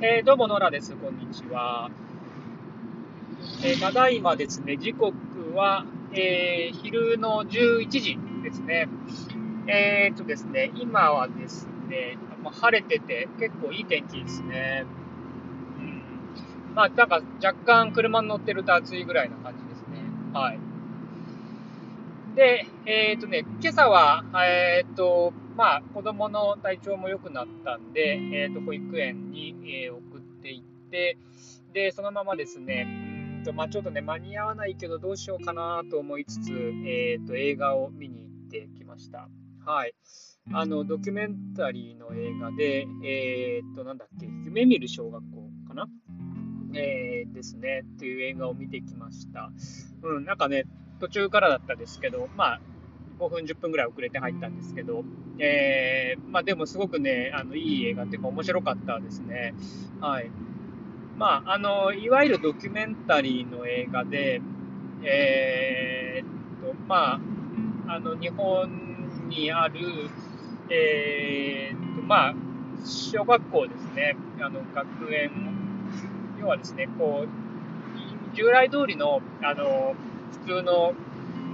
えー、どうも、ノラです。こんにちは。えー、ただいまですね、時刻は、えー、昼の11時ですね。えー、っとですね、今はですね、晴れてて結構いい天気ですね。うん。まあ、なんか若干車に乗ってると暑いぐらいな感じですね。はい。で、えっ、とね、今朝は、えっ、と、まあ、子供の体調も良くなったんで、えっ、と、保育園に、え送っていって、で、そのままですね、うんと、まあ、ちょっとね、間に合わないけど、どうしようかなと思いつつ、えっ、と、映画を見に行ってきました。はい。あの、ドキュメンタリーの映画で、えっ、と、なんだっけ、夢見る小学校かな？えー、ですね、っていう映画を見てきました。うん、なんかね、途中からだったですけど、まあ、5分、10分ぐらい遅れて入ったんですけど、えー、まあでもすごくね、あの、いい映画っていうか面白かったですね。はい。まあ、あの、いわゆるドキュメンタリーの映画で、えー、っと、まあ、あの、日本にある、えー、っと、まあ、小学校ですね、あの、学園、要はですね、こう、従来通りの、あの、普通の、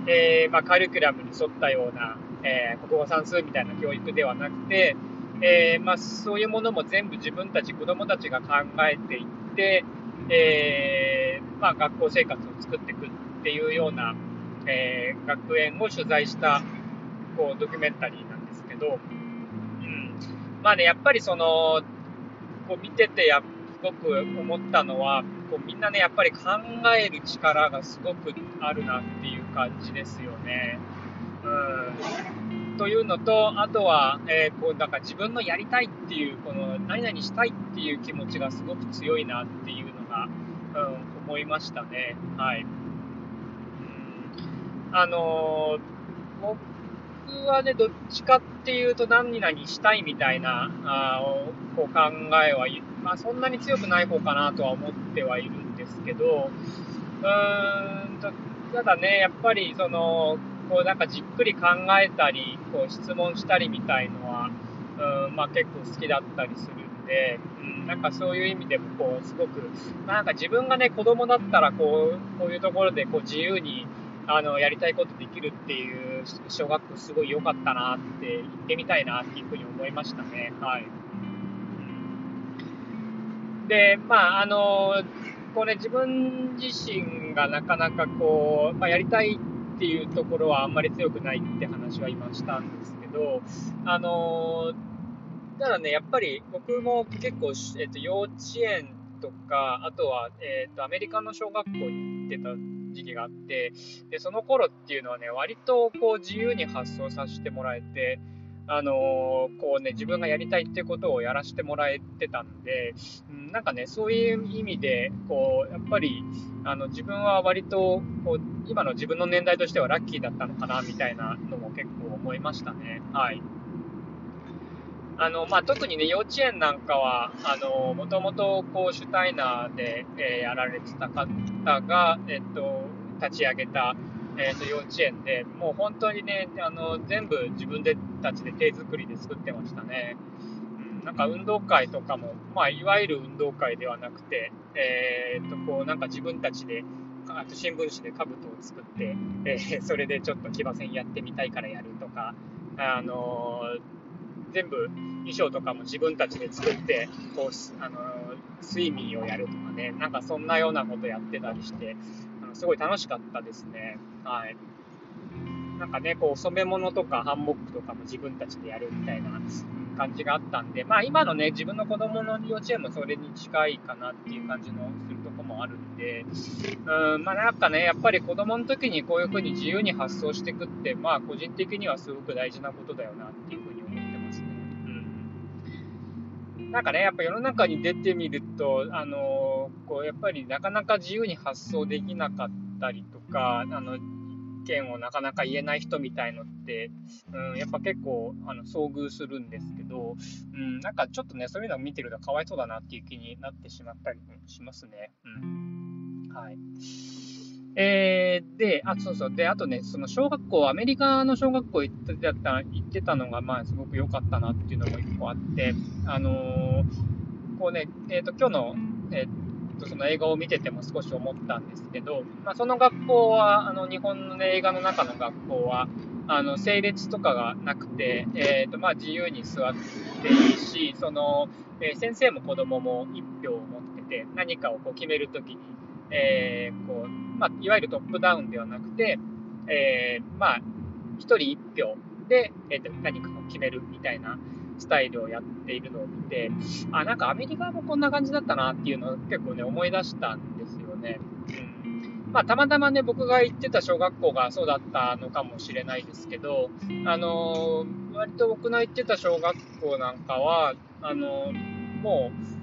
えー、まあ、カリキュラムに沿ったような、えー、国語算数みたいな教育ではなくて、えー、まあ、そういうものも全部自分たち、子供たちが考えていって、えまあ、学校生活を作っていくっていうような、え学園を取材したこうドキュメンタリーなんですけど、うん、まあね、やっぱりその、こう見ててや、すごく思ったのは、こうみんなね、やっぱり考える力がすごくあるなっていう感じですよね。うん。というのと、あとは、えー、こう、なんか自分のやりたいっていう、この、何々したいっていう気持ちがすごく強いなっていうのが、うん、思いましたね。はい。うん。あのー、僕はね、どっちかっていうと何々したいみたいな、あこう考えはまあ、そんなに強くない方かなとは思ってはいるんですけど、うーんと、ただね、やっぱりその、こうなんかじっくり考えたり、こう質問したりみたいのは、うんまあ、結構好きだったりするんで、うん、なんかそういう意味でもこうすごく、なんか自分がね子供だったらこうこういうところでこう自由にあのやりたいことできるっていう小学校すごい良かったなって行ってみたいなっていうふうに思いましたね。はい。で、まあ、あの、こうね、自分自身がなかなかこう、まあ、やりたいっていうところはあんまり強くないって話は今したんですけど、あの、ただね、やっぱり僕も結構、えっと、幼稚園とか、あとは、えっと、アメリカの小学校に行ってた時期があって、で、その頃っていうのはね、割とこう自由に発想させてもらえて、あのこうね、自分がやりたいっていうことをやらせてもらえてたんで、うん、なんかね、そういう意味で、こう、やっぱり、あの、自分は割と、こう、今の自分の年代としてはラッキーだったのかな、みたいなのも結構思いましたね。はい。あの、まあ、特にね、幼稚園なんかは、あの、もともと、こう、シュタイナーで、えー、やられてた方が、えっと、立ち上げた、えー、と幼稚園で、もう本当にね、あの全部自分でたちで手作りで作ってましたね。うん、なんか運動会とかも、まあ、いわゆる運動会ではなくて、えー、とこうなんか自分たちで、あと新聞紙で兜を作って、えー、それでちょっと騎馬戦やってみたいからやるとか、あの全部衣装とかも自分たちで作って、こう、あの睡眠をやるとかね、なんかそんなようなことやってたりして、すごい楽しかったですね。はい。なんかね、こう、染め物とかハンモックとかも自分たちでやるみたいな感じがあったんで、まあ今のね、自分の子供の幼稚園もそれに近いかなっていう感じのするとこもあるんで、うん、まあなんかね、やっぱり子供の時にこういう風に自由に発想していくって、まあ個人的にはすごく大事なことだよなっていう風になんかね、やっぱ世の中に出てみると、あのこうやっぱりなかなか自由に発想できなかったりとか、あの意見をなかなか言えない人みたいのって、うん、やっぱ結構あの遭遇するんですけど、うん、なんかちょっとね、そういうのを見てるとかわいそうだなっていう気になってしまったりもしますね。うん。はい。えー、で、あ、そうそう。で、あとね、その小学校、アメリカの小学校行ってた行ってたのが、まあ、すごく良かったなっていうのも一個あって、あのーこうね、えっ、ー、と、今日の、えーと、その映画を見てても少し思ったんですけど、まあ、その学校は、あの、日本の、ね、映画の中の学校は、あの、整列とかがなくて、えっ、ー、と、まあ、自由に座っていいし、その、えー、先生も子供も1票を持ってて、何かをこう決めるときに、えー、こう、まあ、いわゆるトップダウンではなくて、えー、まあ、1人1票で、えーと、何かを決めるみたいなスタイルをやっているのを見て、あ、なんかアメリカもこんな感じだったなっていうのを結構ね、思い出したんですよね。うん。まあ、たまたまね、僕が行ってた小学校がそうだったのかもしれないですけど、あのー、割と僕の行ってた小学校なんかは、あのー、もう、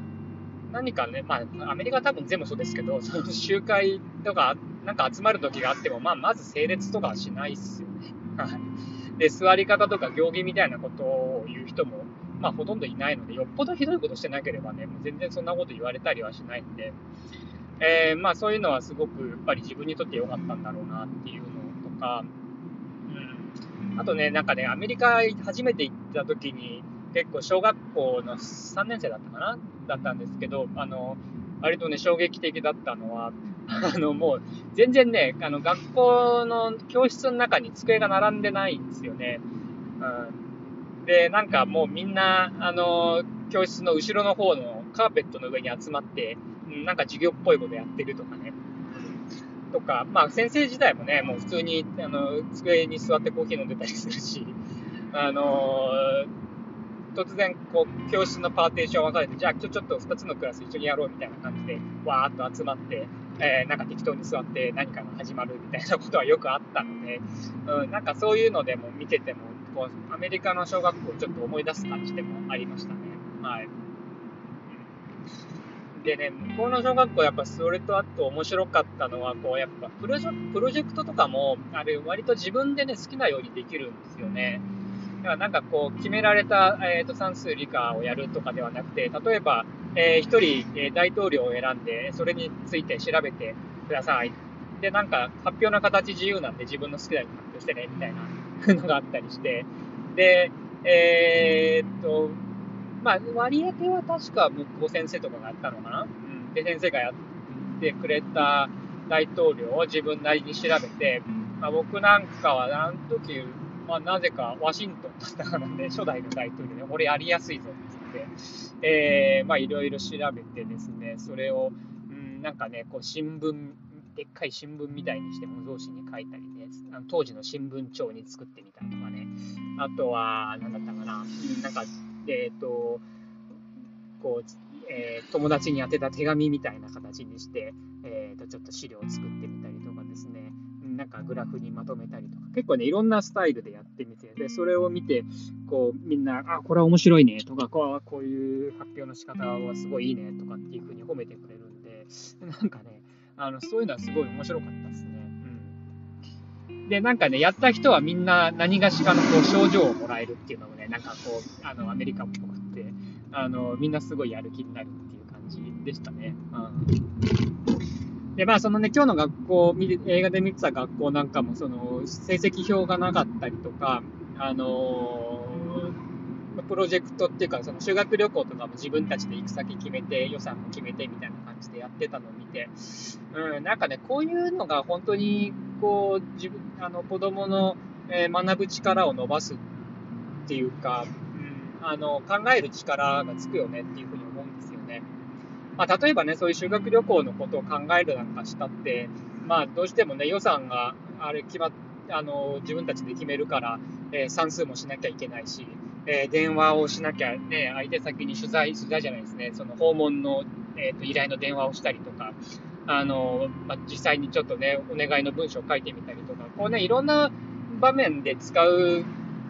何かね、まあ、アメリカは多分全部そうですけど、その集会とか、なんか集まる時があっても、まあ、まず整列とかはしないっすよね。はい。で、座り方とか行儀みたいなことを言う人も、まあ、ほとんどいないので、よっぽどひどいことしてなければね、もう全然そんなこと言われたりはしないんで、えー、まあ、そういうのはすごく、やっぱり自分にとって良かったんだろうなっていうのとか、うん。あとね、なんかね、アメリカ初めて行った時に、結構小学校の3年生だったかな？だったんですけど、あの、割とね、衝撃的だったのは、あの、もう、全然ね、あの、学校の教室の中に机が並んでないんですよね。うん。で、なんかもうみんな、あの、教室の後ろの方のカーペットの上に集まって、なんか授業っぽいことやってるとかね。とか、まあ先生自体もね、もう普通に、あの、机に座ってコーヒー飲んでたりするし、あの突然、こう、教室のパーテーション分かれて、じゃあ今日ちょっと2つのクラス一緒にやろうみたいな感じで、わーっと集まって、えー、なんか適当に座って何かが始まるみたいなことはよくあったので、うん、なんかそういうのでも見てても、こう、アメリカの小学校をちょっと思い出す感じでもありましたね。はい。でね、向こうの小学校やっぱそれとあと面白かったのは、こうやっぱプロジェプロジェクトとかも、あれ割と自分でね、好きなようにできるんですよね。だからなんかこう、決められた、えーと、算数理科をやるとかではなくて、例えば、えー、一人、えー、大統領を選んで、それについて調べてください。で、なんか発表の形自由なんで自分の好きなように発表してね、みたいなのがあったりして。で、えー、っと、まあ、割り当ては確か向こう先生とかがやったのかな。うん。で、先生がやってくれた大統領を自分なりに調べて、まあ、僕なんかはあの時まあ、なぜかワシントンだったからね、初代の大統領で、俺やりやすいぞって言って、えー、まあいろいろ調べてですね、それを、うん、なんかね、こう新聞、でっかい新聞みたいにして模造紙に書いたりね、あの当時の新聞帳に作ってみたとかね、あとは、なんだったかな、なんか、えっ、ー、と、こう、えー、友達に宛てた手紙みたいな形にして、えーとちょっと資料を作ってみたりとかですね、なんかグラフにまとめたりとか、結構ね、いろんなスタイルでやってみて、で、それを見て、こう、みんな、あ、これは面白いね、とか、こうこういう発表の仕方はすごいいいね、とかっていうふうに褒めてくれるんで、なんかね、あの、そういうのはすごい面白かったですね。うん。で、なんかね、やった人はみんな何がしかのこう症状をもらえるっていうのもね、なんかこう、あの、アメリカっぽくて、あの、みんなすごいやる気になるっていう感じでしたね。うん。で、まあ、そのね、今日の学校、映画で見てた学校なんかも、その、成績表がなかったりとか、あのー、プロジェクトっていうか、その修学旅行とかも自分たちで行く先決めて、予算も決めてみたいな感じでやってたのを見て、うん、なんかね、こういうのが本当に、こう、自分、あの、子供の、えー、学ぶ力を伸ばすっていうか、うん、あの、考える力がつくよねっていうふうに。まあ、例えばね、そういう修学旅行のことを考えるなんかしたって、まあ、どうしてもね、予算があれ決まっあの自分たちで決めるから、えー、算数もしなきゃいけないし、えー、電話をしなきゃ、ね、相手先に取材、取材じゃないですね、その訪問の、えーと、依頼の電話をしたりとか、あのまあ、実際にちょっとね、お願いの文章を書いてみたりとか、こうね、いろんな場面で使う、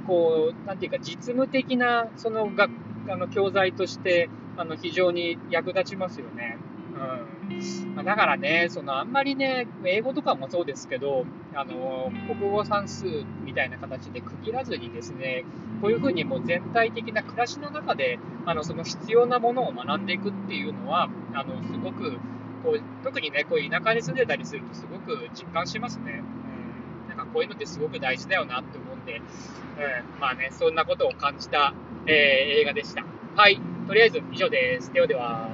こう、なんていうか、実務的な、その学、あの、教材として、あの、非常に役立ちますよね。うん。まあ、だからね、その、あんまりね、英語とかもそうですけど、あの、国語算数みたいな形で区切らずにですね、こういうふうにもう全体的な暮らしの中で、あの、その必要なものを学んでいくっていうのは、あの、すごく、こう、特にね、こう田舎に住んでたりするとすごく実感しますね。うん。なんかこういうのってすごく大事だよなって思うんで、うん。まあね、そんなことを感じた、えー、映画でした。はい。とりあえず以上です。ではでは。